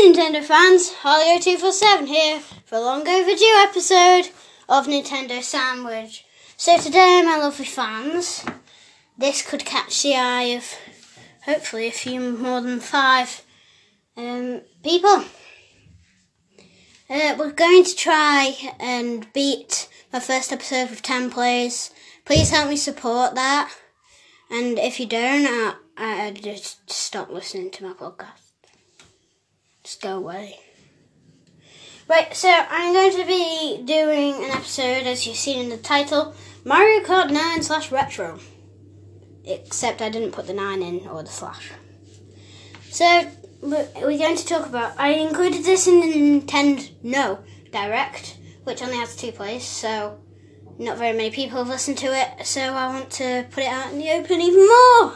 Nintendo fans, Holio247 here for a long overdue episode of Nintendo Sandwich. So today, my lovely fans, this could catch the eye of hopefully a few more than five um, people. Uh, we're going to try and beat my first episode with 10 plays. Please help me support that. And if you don't, I, I just stop listening to my podcast. Just go away. Right, so I'm going to be doing an episode, as you've seen in the title, Mario Kart 9 slash retro. Except I didn't put the 9 in or the slash. So, we're going to talk about. I included this in the Nintendo No Direct, which only has two plays, so not very many people have listened to it, so I want to put it out in the open even more.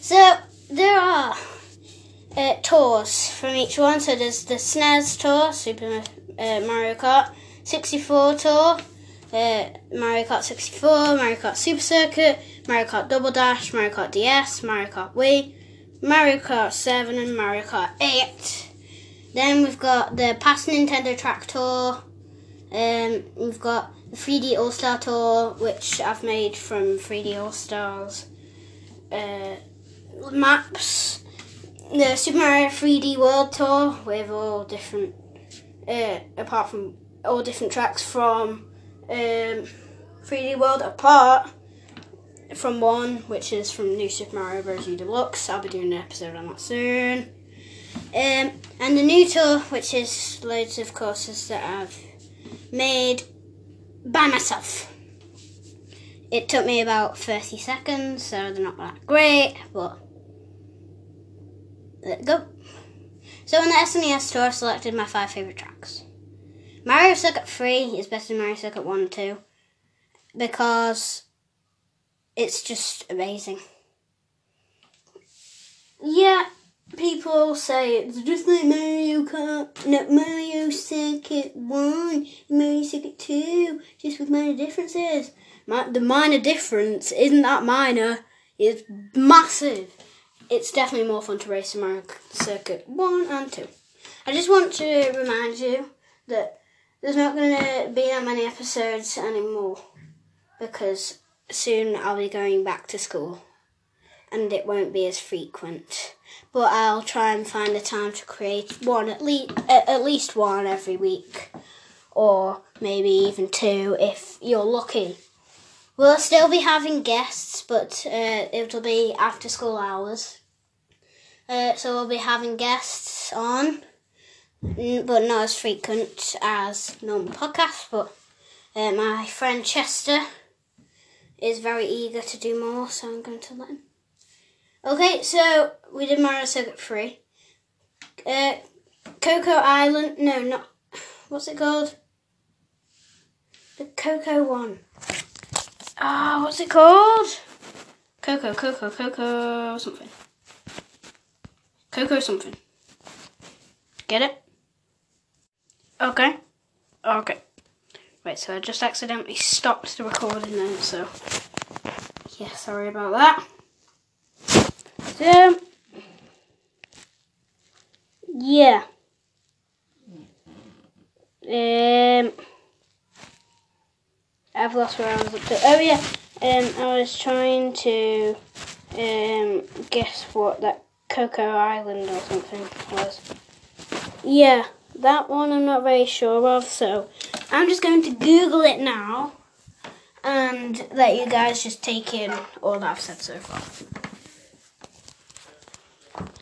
So, there are uh, tours from each one. So there's the SNES tour, Super uh, Mario Kart 64 tour, uh, Mario Kart 64, Mario Kart Super Circuit, Mario Kart Double Dash, Mario Kart DS, Mario Kart Wii, Mario Kart 7, and Mario Kart 8. Then we've got the past Nintendo Track Tour. Um, we've got the 3D All Star Tour, which I've made from 3D All Stars uh, maps the Super Mario 3D World Tour with all different, uh, apart from all different tracks from um, 3D World, apart from one which is from New Super Mario Bros. U Deluxe. I'll be doing an episode on that soon. Um, and the new tour, which is loads of courses that I've made by myself. It took me about 30 seconds, so they're not that great, but go. So in the SNES store, I selected my five favourite tracks. Mario Circuit 3 is better than Mario Circuit 1 and 2 because it's just amazing. Yeah, people say it's just like Mario Kart, not Mario Circuit 1, Mario Circuit 2, just with minor differences. The minor difference isn't that minor, it's massive it's definitely more fun to race Mario Circuit 1 and 2. I just want to remind you that there's not going to be that many episodes anymore because soon I'll be going back to school and it won't be as frequent. But I'll try and find the time to create one at least at least one every week or maybe even two if you're lucky. We'll still be having guests, but uh, it'll be after school hours. Uh, so we'll be having guests on, but not as frequent as normal podcasts. But uh, my friend Chester is very eager to do more, so I'm going to let him. Okay, so we did Mario Circuit 3. Uh, Coco Island, no, not, what's it called? The Coco one. Ah, oh, what's it called? Coco, Coco, Coco, something. Coco something. Get it? Okay. Okay. Wait, so I just accidentally stopped the recording then, so yeah, sorry about that. So yeah. Um I've lost where I was up to. Oh yeah, um I was trying to um guess what that Coco Island or something was. Yeah, that one I'm not very sure of, so I'm just going to Google it now and let you guys just take in all that I've said so far.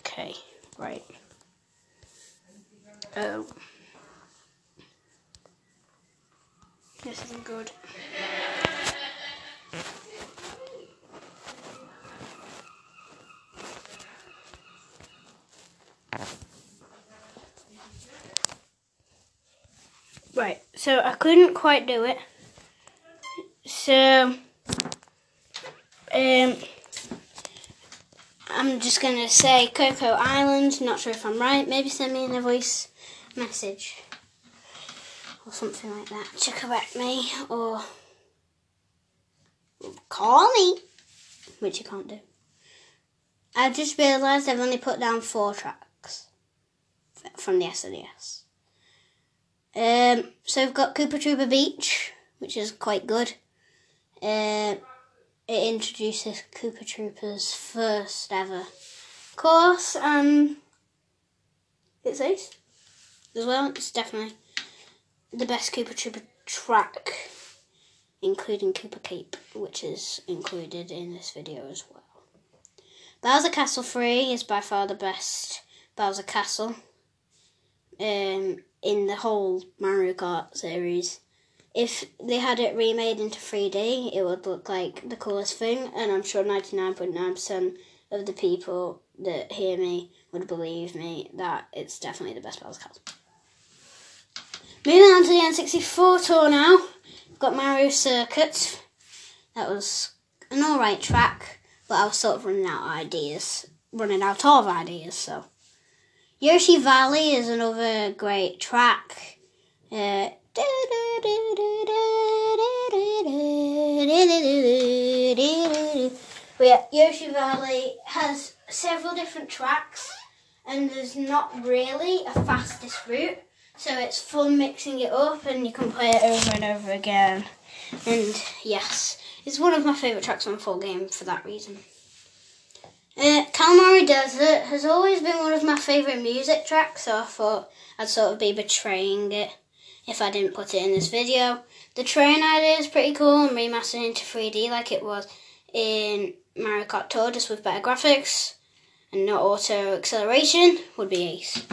Okay, right. Oh. This isn't good. Right, so I couldn't quite do it. So, um, I'm just going to say Coco Island. Not sure if I'm right. Maybe send me in a voice message or something like that to correct me or call me, which you can't do. I've just realised I've only put down four tracks. from the SNES. Um, so we've got Koopa Troopa Beach, which is quite good. Uh, it introduces Koopa Troopa's first ever course, and it's ace as well. It's definitely the best Koopa Troopa track, including Koopa Cape, which is included in this video as well. Bowser Castle 3 is by far the best Bowser Castle um, in the whole Mario Kart series. If they had it remade into 3D, it would look like the coolest thing, and I'm sure 99.9% of the people that hear me would believe me that it's definitely the best Bowser Castle. Moving on to the N64 tour now. Got Mario Circuit. That was an alright track, but I was sort of running out of ideas. Running out of ideas, so. Yoshi Valley is another great track. Uh, yeah, Yoshi Valley has several different tracks, and there's not really a fastest route. So it's fun mixing it up and you can play it over and over again. And yes, it's one of my favourite tracks on full game for that reason. Uh, Kalimari Desert has always been one of my favourite music tracks, so I thought I'd sort of be betraying it if I didn't put it in this video. The train idea is pretty cool and remastered into 3D like it was in Mario Kart Tour, just with better graphics and not auto acceleration, would be ace.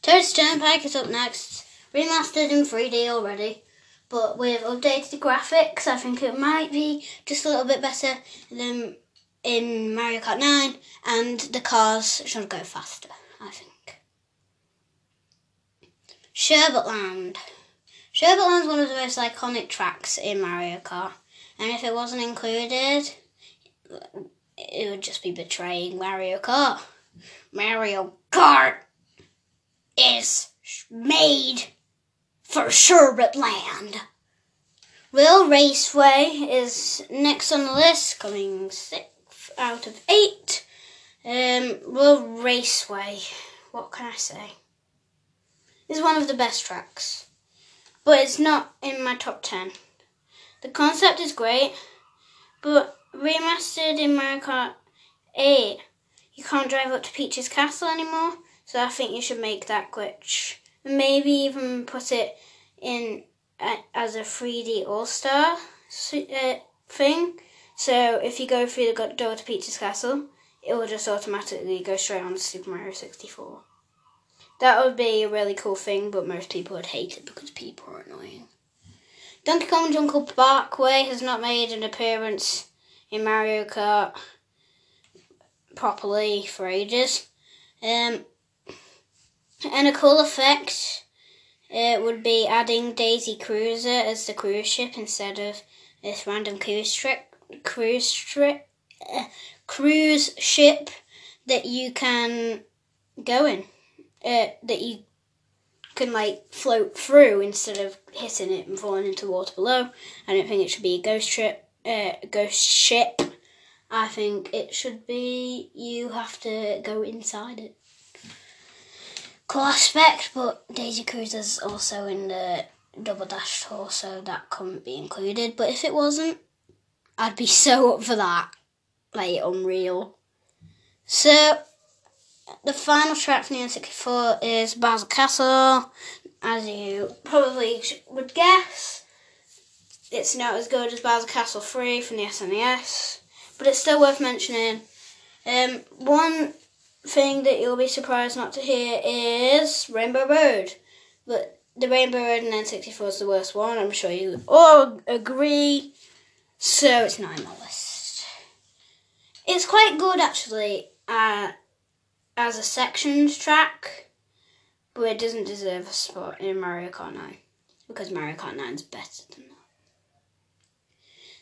Toad's Turnpike is up next, remastered in 3D already, but with updated graphics, I think it might be just a little bit better than in Mario Kart 9, and the cars should go faster, I think. Sherbetland. Sherbetland is one of the most iconic tracks in Mario Kart, and if it wasn't included, it would just be betraying Mario Kart. Mario Kart! is made for Sherbet Land. Rail Raceway is next on the list, coming sixth out of eight. Um, Rail Raceway, what can I say? Is one of the best tracks, but it's not in my top ten. The concept is great, but remastered in Mario Kart 8, you can't drive up to Peach's Castle anymore, so I think you should make that glitch. Maybe even put it in as a 3D All Star uh, thing. So if you go through the door to Peach's Castle, it will just automatically go straight on to Super Mario 64. That would be a really cool thing, but most people would hate it because people are annoying. Donkey Kong Jungle Parkway has not made an appearance in Mario Kart properly for ages. Um, and a cool effect it would be adding Daisy Cruiser as the cruise ship instead of this random cruise trip, cruise trip, uh, cruise ship that you can go in, uh, that you can like float through instead of hitting it and falling into the water below. I don't think it should be a ghost trip, uh, ghost ship. I think it should be you have to go inside it cool aspect, but Daisy Cruiser's also in the Double Dash tour, so that couldn't be included. But if it wasn't, I'd be so up for that. Like, unreal. So, the final track from the N64 is Bowser Castle. As you probably would guess, it's not as good as Bowser Castle 3 from the SNES, but it's still worth mentioning. Um, one thing that you'll be surprised not to hear is Rainbow Road. But the Rainbow Road in N64 is the worst one. I'm sure you all agree. So it's not in my list. It's quite good actually uh, as a sections track, but it doesn't deserve a spot in Mario Kart 9 because Mario Kart 9 is better than that.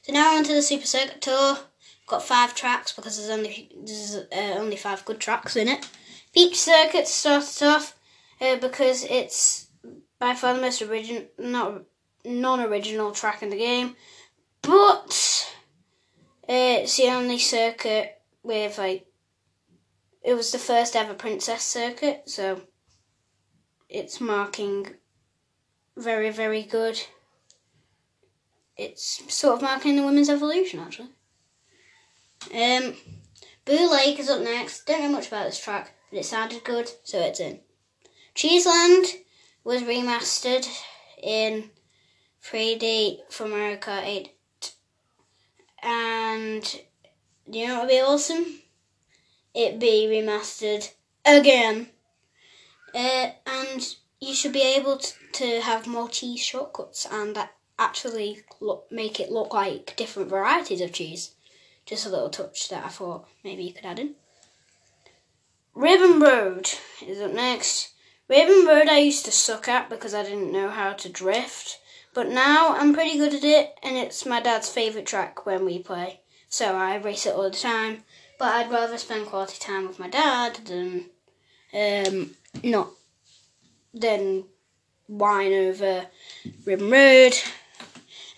So now on to the Super Circuit Tour got five tracks because there's only there's uh, only five good tracks in it. Peach Circuit started off uh, because it's by far the most original, not non-original track in the game, but it's the only circuit with like it was the first ever princess circuit, so it's marking very, very good. It's sort of marking the women's evolution, actually. Um, Boo Lake is up next. Don't know much about this track, but it sounded good, so it's in. Cheeseland was remastered in 3D for America 8. And do you know what would be awesome? It be remastered again. Uh, and you should be able to, to have more cheese shortcuts and actually look, make it look like different varieties of cheese. Just a little touch that I thought maybe you could add in. Ribbon Road is up next. Ribbon Road I used to suck at because I didn't know how to drift, but now I'm pretty good at it and it's my dad's favourite track when we play, so I race it all the time. But I'd rather spend quality time with my dad than um, not than whine over Ribbon Road.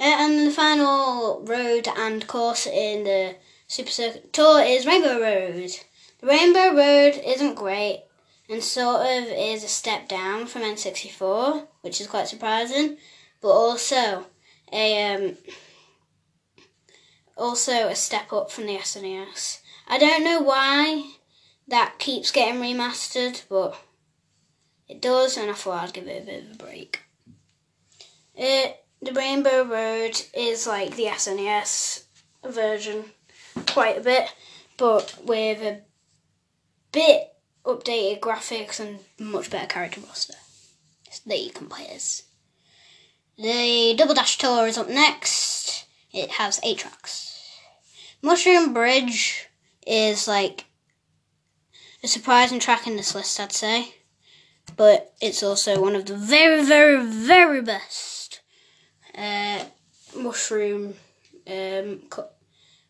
Uh, and the final road and course in the Super Circuit Tour is Rainbow Road. The Rainbow Road isn't great and sort of is a step down from N64, which is quite surprising, but also a um, also a step up from the SNES. I don't know why that keeps getting remastered, but it does, and I thought I'd give it a bit of a break. It the Rainbow Road is like the SNES version quite a bit, but with a bit updated graphics and much better character roster that you can play as. The Double Dash Tour is up next. It has eight tracks. Mushroom Bridge is like a surprising track in this list, I'd say, but it's also one of the very, very, very best uh, mushroom um,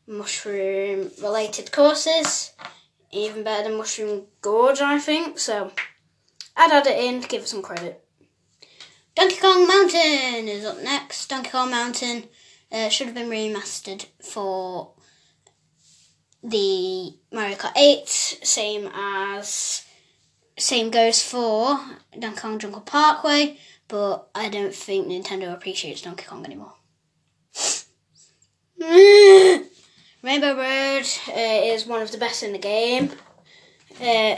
mushroom related courses. Even better than Mushroom Gorge, I think. So I'd add it in to give it some credit. Donkey Kong Mountain is up next. Donkey Kong Mountain uh, should have been remastered for the Mario Kart 8, same as same goes for Donkey Kong Jungle Parkway, but I don't think Nintendo appreciates Donkey Kong anymore. Rainbow Road uh, is one of the best in the game, uh,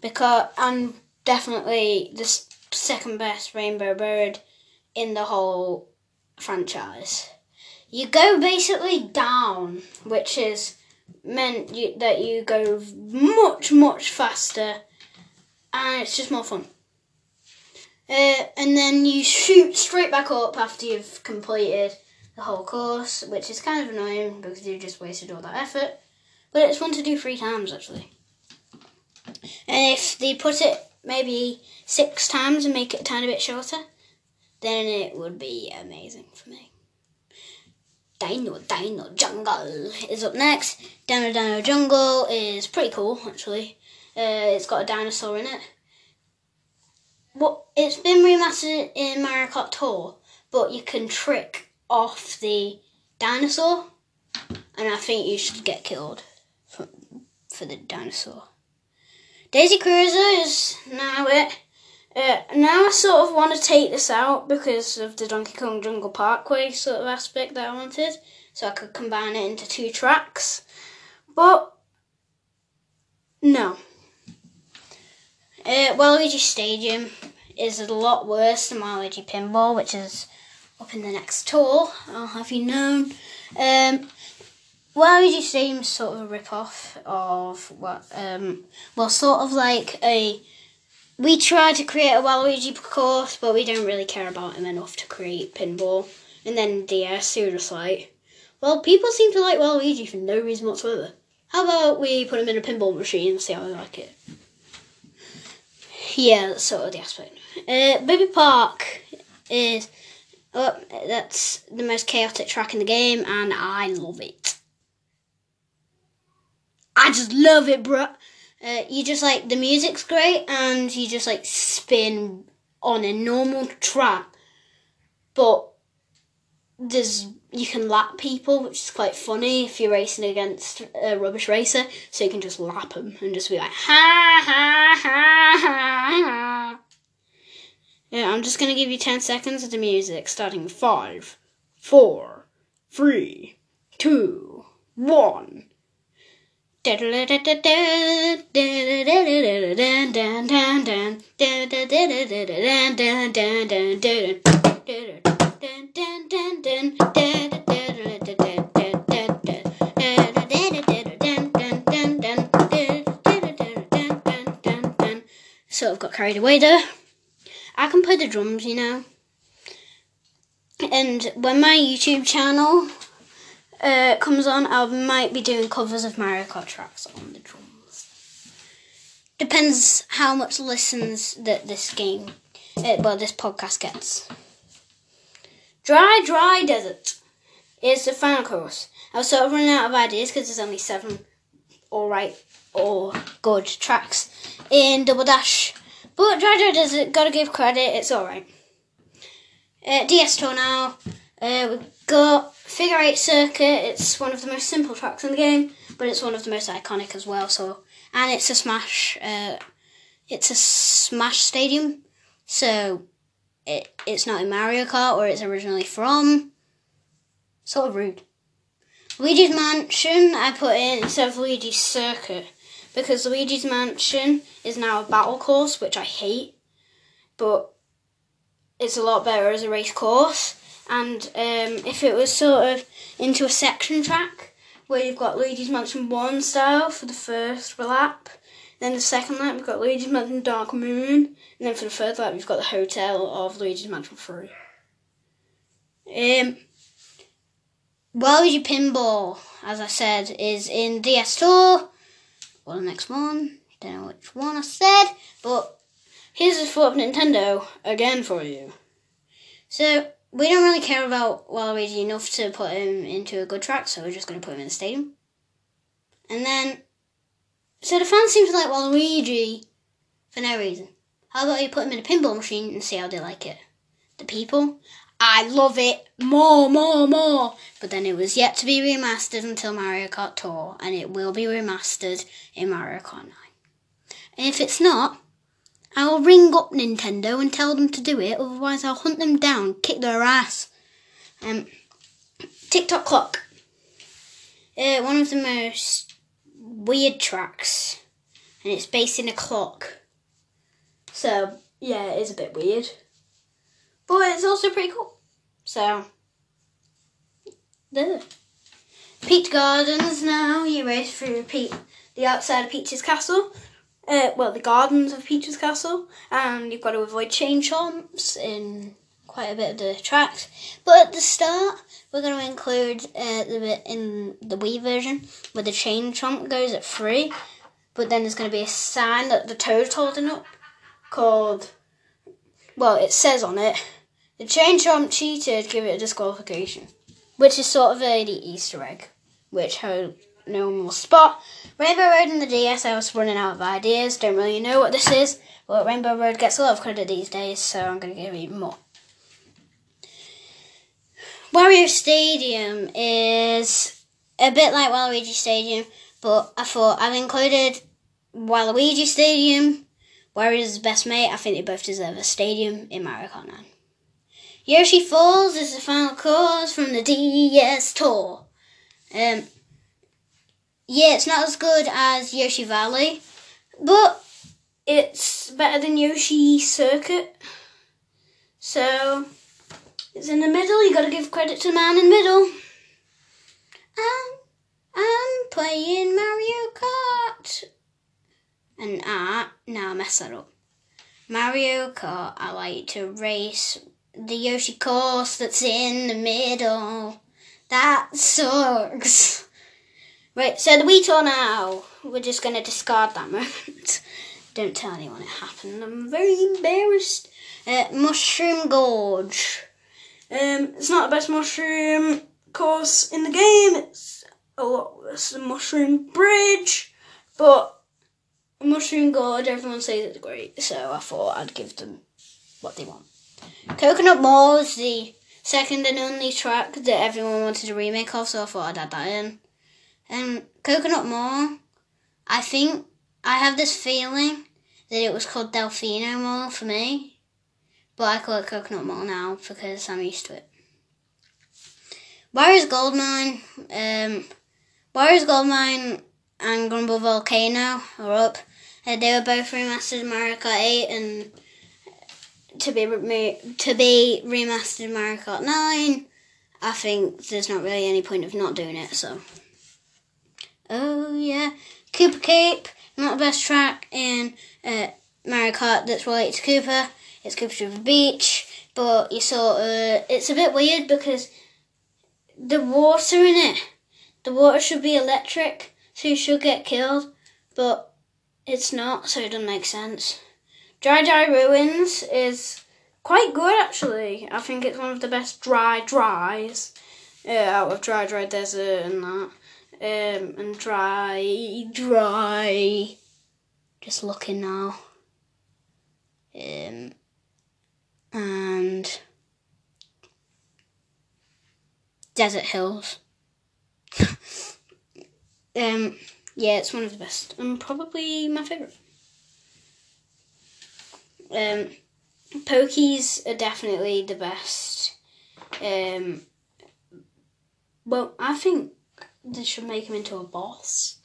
because and definitely the second best Rainbow bird in the whole franchise. You go basically down, which is meant you, that you go much much faster, and it's just more fun. Uh, and then you shoot straight back up after you've completed the whole course, which is kind of annoying because you just wasted all that effort. But it's fun to do three times actually. And if they put it maybe six times and make it a tiny bit shorter, then it would be amazing for me. Dino Dino Jungle is up next. Dino Dino Jungle is pretty cool actually. Uh, it's got a dinosaur in it what it's been remastered in Mario Kart Tour, but you can trick off the dinosaur, and I think you should get killed for, for the dinosaur. Daisy Cruiser is now it. Uh, now I sort of want to take this out because of the Donkey Kong Jungle Parkway sort of aspect that I wanted, so I could combine it into two tracks. But no. Uh, Waluigi Stadium is a lot worse than Waluigi Pinball, which is up in the next tour. I'll have you known. Um, Waluigi seems sort of a rip-off of what, um, well, sort of like a. We try to create a Waluigi course, but we don't really care about him enough to create pinball. And then DS, you're just like, well, people seem to like Waluigi for no reason whatsoever. How about we put him in a pinball machine and see how they like it? Yeah, that's sort of the aspect. Uh, Baby Park is oh, that's the most chaotic track in the game, and I love it. I just love it, bro. Uh, you just like the music's great, and you just like spin on a normal track, but there's you can lap people, which is quite funny if you're racing against a rubbish racer. So you can just lap them and just be like ha ha ha ha. Yeah, I'm just gonna give you 10 seconds of the music, starting five, four, three, two, one. Sort of got carried away there. I can play the drums, you know. And when my YouTube channel uh, comes on, I might be doing covers of Mario Kart tracks on the drums. Depends how much listens that this game, uh, well, this podcast gets. Dry, dry desert is the final course. I was sort of running out of ideas because there's only seven alright or good tracks in Double Dash. But Dry Dry Desert, gotta give credit, it's alright. Uh, DS Tour now. Uh, we've got Figure Eight Circuit. It's one of the most simple tracks in the game, but it's one of the most iconic as well. So, and it's a Smash. Uh, it's a Smash Stadium, so it it's not in Mario Kart where it's originally from. Sort of rude. Luigi's Mansion I put in instead of Luigi's Circuit because Luigi's Mansion is now a battle course, which I hate, but it's a lot better as a race course. And um, if it was sort of into a section track where you've got Luigi's Mansion 1 style for the first lap, then the second lap you've got Luigi's Mansion Dark Moon, and then for the third lap you've got the hotel of Luigi's Mansion 3. Um, Waluigi Pinball, as I said, is in DS Tour. Well, the next one, don't know which one I said, but here's a thought of Nintendo again for you. So, we don't really care about Waluigi enough to put him into a good track, so we're just going to put him in the stadium. And then, so the fans seem to like Waluigi for no reason. How about you put him in a pinball machine and see how they like it? The people, I love it more, more, more. But then it was yet to be remastered until Mario Kart Tour, and it will be remastered in Mario Kart 9. And if it's not, I will ring up Nintendo and tell them to do it, otherwise I'll hunt them down, kick their ass. Um, Tick-Tock Clock. Uh, one of the most weird tracks, and it's based in a clock. So, yeah, it is a bit weird. But it's also pretty cool. So, there. Peach Gardens now. You race through Pe- the outside of Peach's castle. Uh, well, the gardens of Peach's castle, and you've got to avoid chain chomps in quite a bit of the tracks. But at the start, we're going to include uh, the bit in the Wii version where the chain chomp goes at three, but then there's going to be a sign that the toad's holding up called. Well, it says on it, the chain chomp cheated, give it a disqualification, which is sort of a the Easter egg, which hope no one spot. Rainbow Road in the DS, I was running out of ideas. Don't really know what this is, but Rainbow Road gets a lot of credit these days, so I'm going to give it even more. Wario Stadium is a bit like Waluigi Stadium, but I thought I've included Waluigi Stadium, Wario's best mate. I think they both deserve a stadium in Mario Kart 9. Yoshi Falls is the final course from the DS Tour. Um, yeah, it's not as good as Yoshi Valley, but it's better than Yoshi Circuit. So it's in the middle. You got to give credit to the man in the middle. I'm I'm playing Mario Kart, and ah, now I mess that up. Mario Kart. I like to race the Yoshi course that's in the middle. That sucks. Right, so the Wii tour now. We're just going to discard that moment. Don't tell anyone it happened. I'm very embarrassed. Uh, Mushroom Gorge. Um, it's not the best mushroom course in the game. It's a lot worse than Mushroom Bridge, but Mushroom Gorge, everyone says it's great, so I thought I'd give them what they want. Coconut Mall is the second and only track that everyone wanted a remake of, so I thought I'd add that in. And Coconut Mall, I think I have this feeling that it was called Delfino Mall for me, but I call it Coconut Mall now because I'm used to it. Wario's Gold Mine, um, Wario's Gold Mine and Grumble Volcano are up. Uh, they were both remastered Mario Kart 8 and to be to be remastered Mario Kart 9. I think there's not really any point of not doing it. So, oh yeah, Koopa Cape, not the best track in uh, Mario Kart that's related to Koopa. It's Koopa Troopa Beach, but you sort of it's a bit weird because the water in it, the water should be electric, so you should get killed, but it's not, so it doesn't make sense. Dry Dry Ruins is quite good actually. I think it's one of the best dry dries uh, out of Dry Dry Desert and that. Um, and dry, dry. Just looking now. Um, and Desert Hills. um, yeah, it's one of the best and probably my favourite. Um, Pokeys are definitely the best. Um, well, I think they should make him into a boss.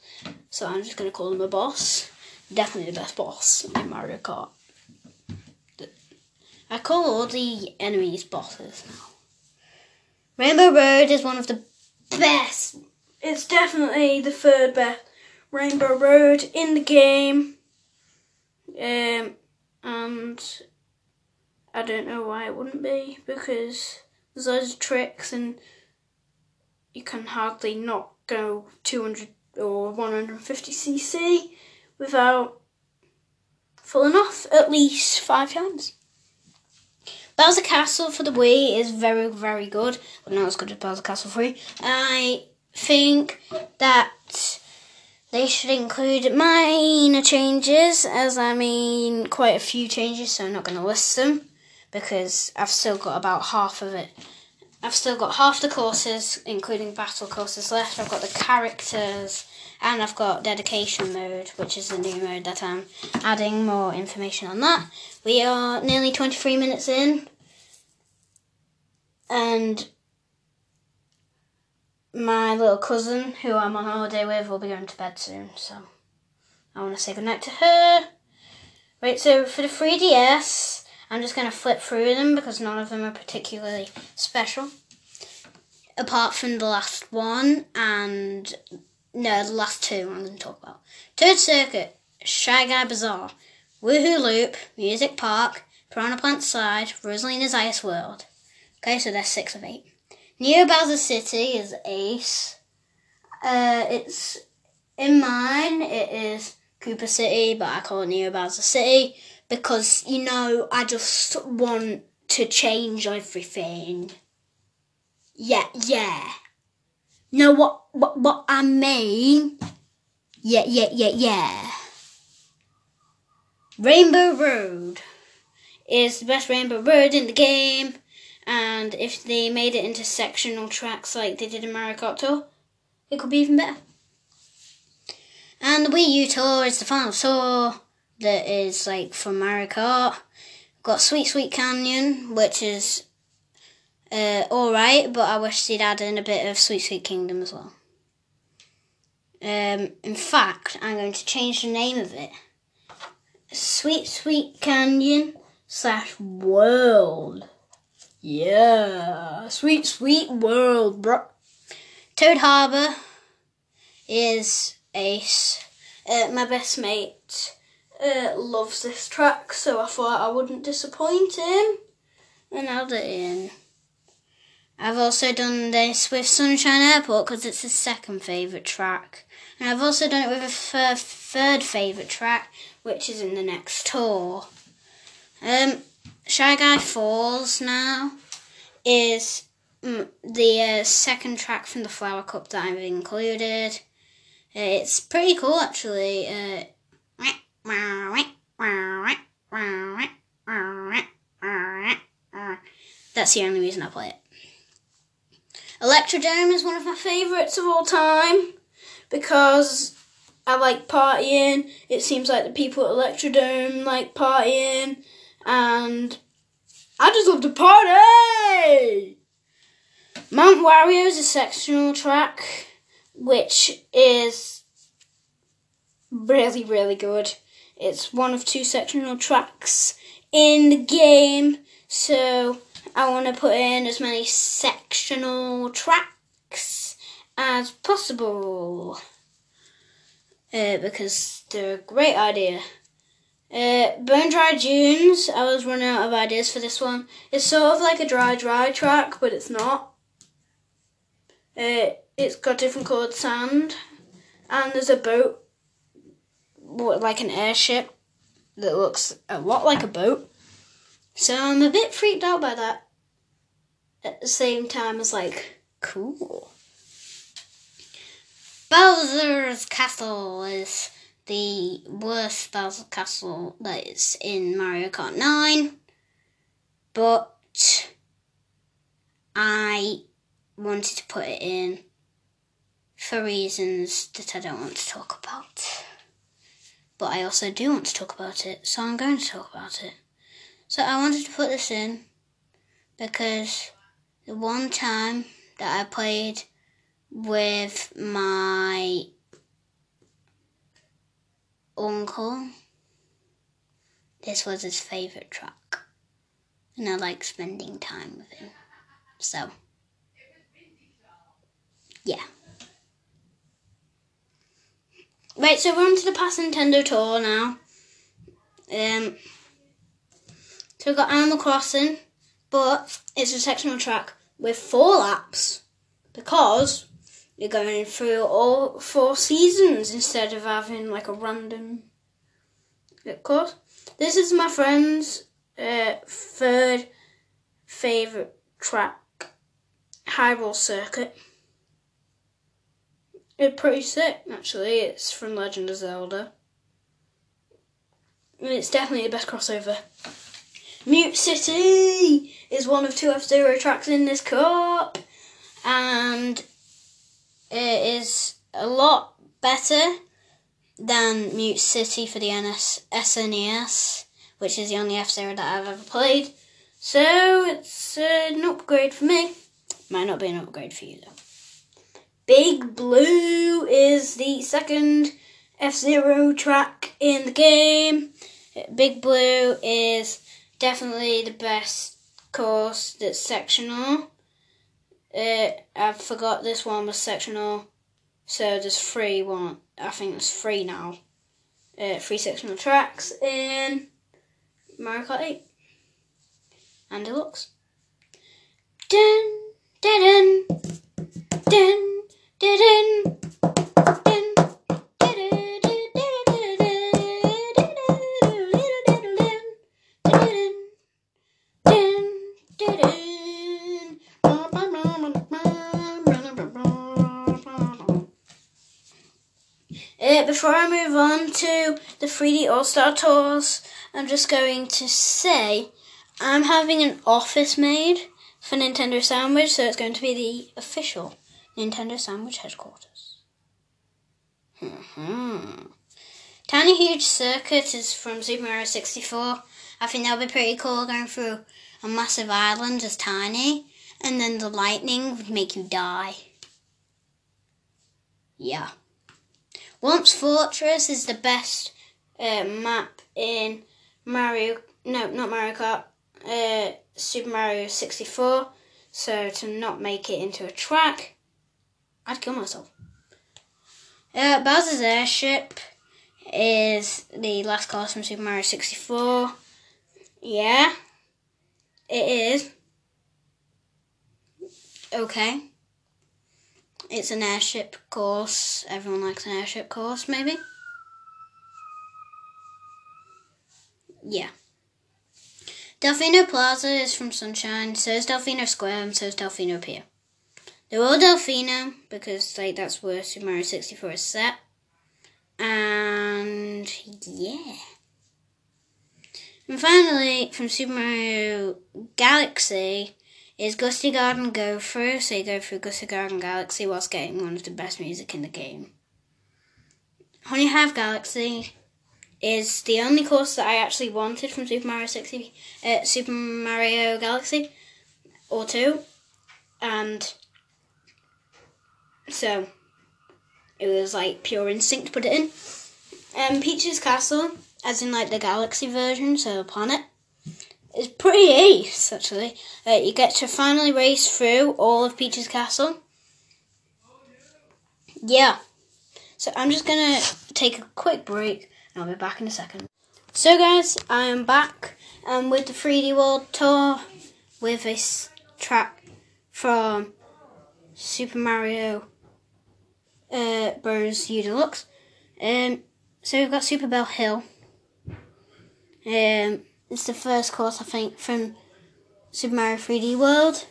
So I'm just to call him a boss. Definitely the best boss in Mario Kart. I call all the enemies bosses now. Rainbow Road is one of the best. It's definitely the third best Rainbow Road in the game. Um, and I don't know why it wouldn't be because there's loads of tricks and you can hardly not go 200 or 150cc without falling off at least five times. Bowser Castle for the Wii is very, very good, but not as good as Bowser Castle 3. I think that they should include minor changes, as I mean quite a few changes, so I'm not going to list them because I've still got about half of it. I've still got half the courses, including battle courses left. I've got the characters, and I've got dedication mode, which is the new mode that I'm adding more information on that. We are nearly 23 minutes in, and my little cousin, who I'm on holiday with, will be going to bed soon, so I want to say goodnight to her. Right, so for the 3DS, I'm just going to flip through them because none of them are particularly special. Apart from the last one and no, the last two I'm going to talk about. Toad Circuit, Shy Guy Bazaar, Wuhu Loop, Music Park, Piranha Plant Slide, Rosalina's Ice World. Okay, so there's six of eight. Neo Bowser City is Ace. Uh, it's in mine. It is Koopa City, but I call it Neo Bowser City because you know I just want to change everything. Yeah, yeah. Know what what what I mean? Yeah, yeah, yeah, yeah. Rainbow Road is the best Rainbow Road in the game and if they made it into sectional tracks like they did in Mario Kart Tour, it could be even better. And the Wii U Tour is the final tour that is like from Mario Kart. Got Sweet Sweet Canyon, which is uh, alright, but I wish they'd add in a bit of Sweet Sweet Kingdom as well. Um, in fact, I'm going to change the name of it. Sweet Sweet Canyon slash World. Yeah, sweet, sweet world, bro. Toad Harbor is Ace. Uh, my best mate uh, loves this track, so I thought I wouldn't disappoint him and add it in. I've also done this with Sunshine Airport because it's his second favourite track. And I've also done it with a third favourite track, which is in the next tour. Um, Shy Guy Falls now is mm, the uh, second track from the Flower Cup that I've included. Uh, it's pretty cool actually. Uh, that's the only reason I play it. Electrodome is one of my favourites of all time because I like partying. It seems like the people at Electrodome like partying and I just love to party! Mount Wario is a sectional track, which is really, really good. It's one of two sectional tracks in the game, so I want to put in as many sectional tracks as possible uh, because they're a great idea. Uh, Bone Dry Dunes, I was running out of ideas for this one. It's sort of like a dry, dry track, but it's not. Uh, it's got different coloured sand, and there's a boat, like an airship, that looks a lot like a boat. So I'm a bit freaked out by that. At the same time as like, cool. Bowser's Castle is the worst Bowser Castle that is in Mario Kart 9, but I wanted to put it in for reasons that I don't want to talk about. But I also do want to talk about it, so I'm going to talk about it. So I wanted to put this in because the one time that I played with my uncle. This was his favourite track. And I like spending time with him. So, yeah. Right, so we're on to the past Nintendo tour now. Um, so we've got Animal Crossing, but it's a sectional track with four laps because you're going through all four seasons instead of having like a random course. This is my friend's uh, third favourite track, Hyrule Circuit. It's pretty sick, actually. It's from Legend of Zelda. And it's definitely the best crossover. Mute City is one of two F Zero tracks in this cup, and it is a lot better than Mute City for the NS, SNES, which is the only F Zero that I've ever played. So it's an upgrade for me. Might not be an upgrade for you though. Big Blue is the second F Zero track in the game. Big Blue is definitely the best course that's sectional. Uh, I forgot this one was sectional, so there's three one. I think there's three now. Uh, three sectional tracks in Mario Kart 8 and Deluxe. Dun dun dun dun dun. Uh, before I move on to the 3D All Star Tours, I'm just going to say I'm having an office made for Nintendo Sandwich, so it's going to be the official Nintendo Sandwich headquarters. Mm-hmm. Tiny Huge Circuit is from Super Mario 64. I think that'll be pretty cool going through a massive island as Tiny, and then the lightning would make you die. Yeah. Whomp's Fortress is the best uh, map in Mario. No, not Mario Kart. Uh, Super Mario 64. So to not make it into a track, I'd kill myself. Uh, Bowser's Airship is the last course from Super Mario 64. Yeah, it is. Okay. It's an airship course. Everyone likes an airship course, maybe? Yeah. Delfino Plaza is from Sunshine, so is Delfino Square, and so is Delfino Pier. They're all Delfino, because like that's where Super Mario 64 is set. And yeah. And finally, from Super Mario Galaxy, is Gusty Garden Go Through. So you go through Gusty Garden Galaxy whilst getting one of the best music in the game. Honey Hive Galaxy is the only course that I actually wanted from Super Mario 60, uh, Super Mario Galaxy or 2. And so it was like pure instinct to put it in. Um, Peach's Castle, as in like the Galaxy version, so a planet, is pretty ace actually. Uh, you get to finally race through all of Peach's Castle. Yeah. So I'm just gonna take a quick break and I'll be back in a second. So guys, I am back um, with the 3D World Tour with this track from Super Mario uh, Bros. U Deluxe. Um, so we've got Super Bell Hill. Um, it's the first course I think from Super Mario 3D World,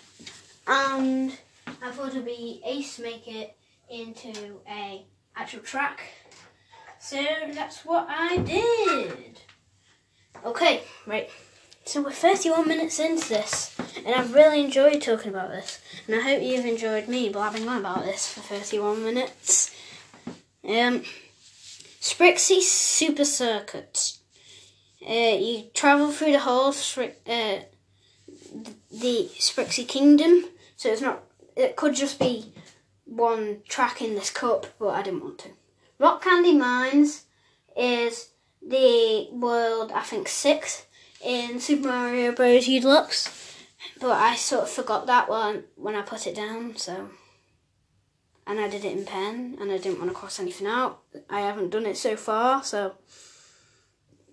and I thought it'd be ace to make it into a actual track. So that's what I did. Okay, right. So we're 31 minutes into this, and I've really enjoyed talking about this, and I hope you've enjoyed me blabbing on about this for 31 minutes. Um, Super Circuit. Uh, you travel through the whole uh, the Sprixie Kingdom, so it's not. It could just be one track in this cup, but I didn't want to. Rock Candy Mines is the world I think sixth in Super Mario Bros. Deluxe, but I sort of forgot that one when I put it down. So, and I did it in pen, and I didn't want to cross anything out. I haven't done it so far, so.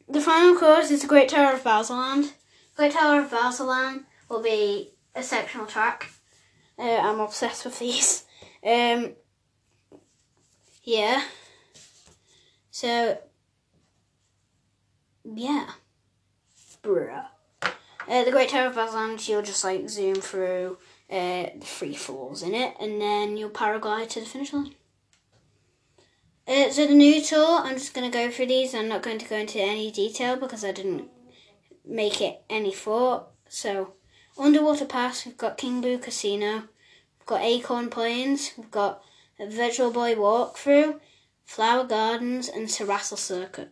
The final course is the Great Tower of Bowserland. Great Tower of Bowserland will be a sectional track. Uh, I'm obsessed with these. Um, yeah. So, yeah. Bruh. Uh, the Great Tower of Bowserland, you'll just like zoom through uh, the free falls in it, and then you'll paraglide to the finish line. Uh, so the new tour, I'm just going to go through these. I'm not going to go into any detail because I didn't make it any thought. So, Underwater Pass, we've got King Boo Casino, we've got Acorn Plains, we've got a Virtual Boy Walkthrough, Flower Gardens, and Terrassel Circuit.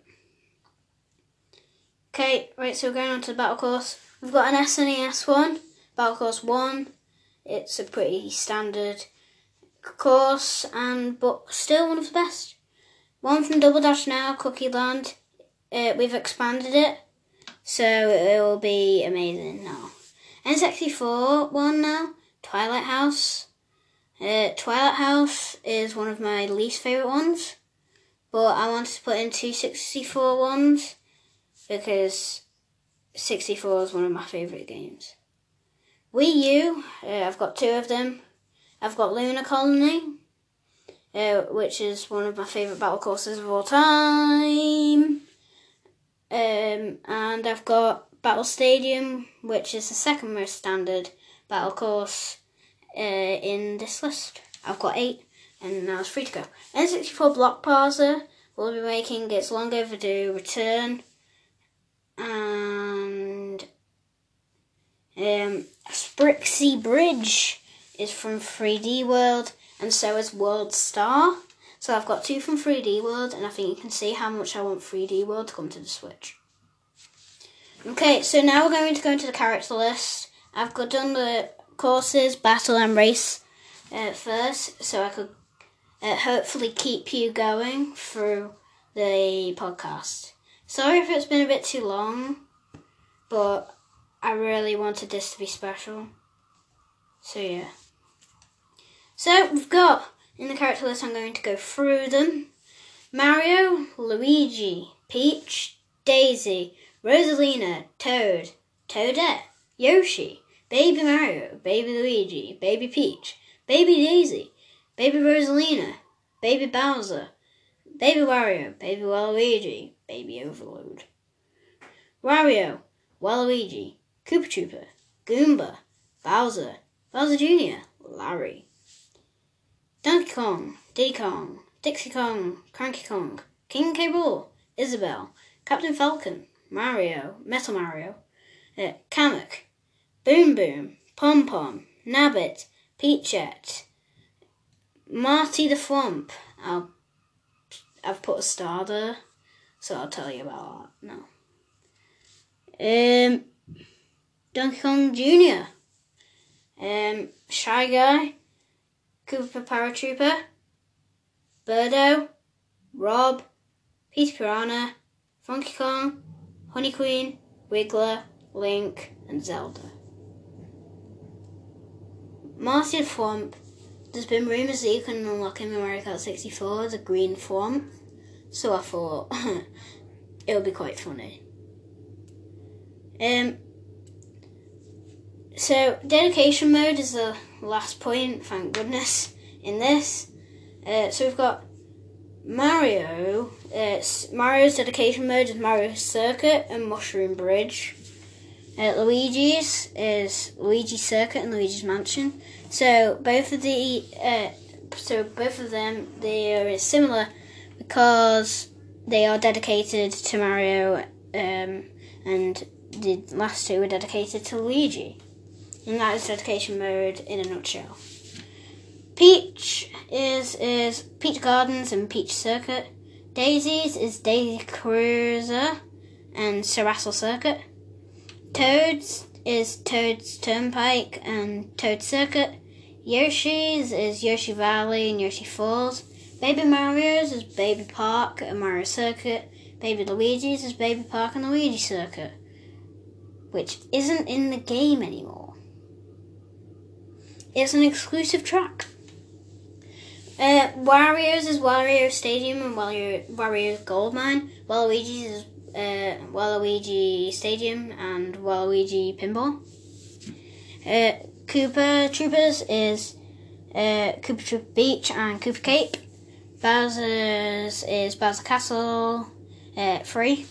Okay, right, so we're going on to the Battle Course. We've got an SNES one, Battle Course 1. It's a pretty standard course, and but still one of the best. One from Double Dash Now, Cookie Land. Uh, we've expanded it, so it will be amazing now. N64 one now, Twilight House. Uh, Twilight House is one of my least favourite ones, but I wanted to put in two 64 ones because 64 is one of my favourite games. Wii U, uh, I've got two of them. I've got Lunar Colony, uh, which is one of my favourite battle courses of all time. Um, and I've got Battle Stadium, which is the second most standard battle course uh, in this list. I've got eight, and now it's free to go. N64 Block Parser will be making its long overdue return, and um, Bridge is from 3D World and so is World Star. So I've got two from 3D World, and I think you can see how much I want 3D World to come to the Switch. Okay, so now we're going to go into the character list. I've got done the courses, battle, and race uh, first, so I could uh, hopefully keep you going through the podcast. Sorry if it's been a bit too long, but I really wanted this to be special. So yeah. So we've got in the character list, I'm going to go through them Mario, Luigi, Peach, Daisy, Rosalina, Toad, Toadette, Yoshi, Baby Mario, Baby Luigi, Baby Peach, Baby Daisy, Baby Rosalina, Baby Bowser, Baby Wario, Baby Waluigi, Baby Overload. Wario, Waluigi, Koopa Troopa, Goomba, Bowser, Bowser Jr., Larry. Donkey Kong, Diddy Kong, Dixie Kong, Cranky Kong, King K. Rool, Isabelle, Captain Falcon, Mario, Metal Mario, uh, Kamek, Boom Boom, Pom Pom, Nabbit, Peachette, Marty the Thwomp. I'll, I've put a star there. So I'll tell you about that now. Um, Donkey Kong Jr. Um, Shy Guy, Koopa Paratroopa, Birdo, Rob, Petey Piranha, Funky Kong, Honey Queen, Wiggler, Link, and Zelda. Marty Thwomp. There's been rumours that you can unlock him in Mario Kart 64 as a green Thwomp, so I thought it would be quite funny. Um, so dedication mode is the last point, thank goodness, in this. Uh, so we've got Mario. Uh, Mario's dedication mode is Mario Circuit and Mushroom Bridge. Uh, Luigi's is Luigi Circuit and Luigi's Mansion. So both of the uh, so both of them they are similar because they are dedicated to Mario, um, and the last two were dedicated to Luigi. And that is dedication mode in a nutshell. Peach is is Peach Gardens and Peach Circuit. Daisy's is Daisy Cruiser and Terrassel Circuit. Toad's is Toad's Turnpike and Toad Circuit. Yoshi's is Yoshi Valley and Yoshi Falls. Baby Mario's is Baby Park and Mario Circuit. Baby Luigi's is Baby Park and Luigi Circuit, which isn't in the game anymore. It's an exclusive track. Uh, Wario's is Wario Stadium and Wario, Wario's Gold Mine. Waluigi's is uh, Waluigi Stadium and Waluigi Pinball. Uh, Koopa Troopa's is uh, Koopa Troopa Beach and Koopa Cape. Bowser's is Bowser Castle uh, 3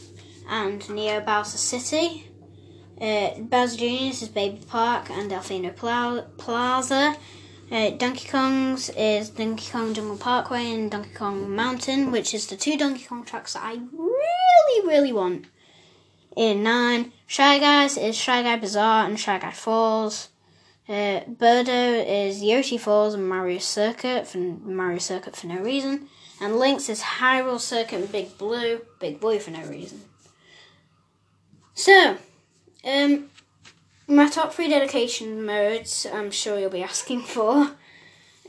and Neo Bowser City. Uh, Bowser Jr.'s is Baby Park and Delfino Pla- Plaza. Uh, Donkey Kong's is Donkey Kong Jungle Parkway and Donkey Kong Mountain, which is the two Donkey Kong tracks that I really, really want. In 9, Shy Guys is Shy Guy Bazaar and Shy Guy Falls. Uh, Birdo is Yoshi Falls and Mario Circuit for Mario Circuit for no reason. And Link's is Hyrule Circuit and Big Blue, Big Blue for no reason. So, um, my top three dedication modes, I'm sure you'll be asking for.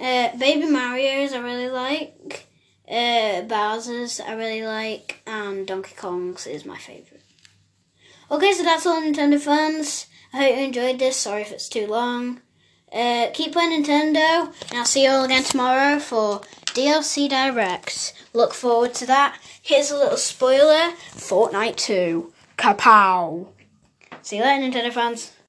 Uh, Baby Mario's I really like. Uh, Bowser's I really like. And Donkey Kong's is my favourite. Okay, so that's all Nintendo fans. I hope you enjoyed this. Sorry if it's too long. Uh, keep playing Nintendo, and I'll see you all again tomorrow for DLC Direct. Look forward to that. Here's a little spoiler Fortnite 2. Kapow! See you later, Nintendo fans.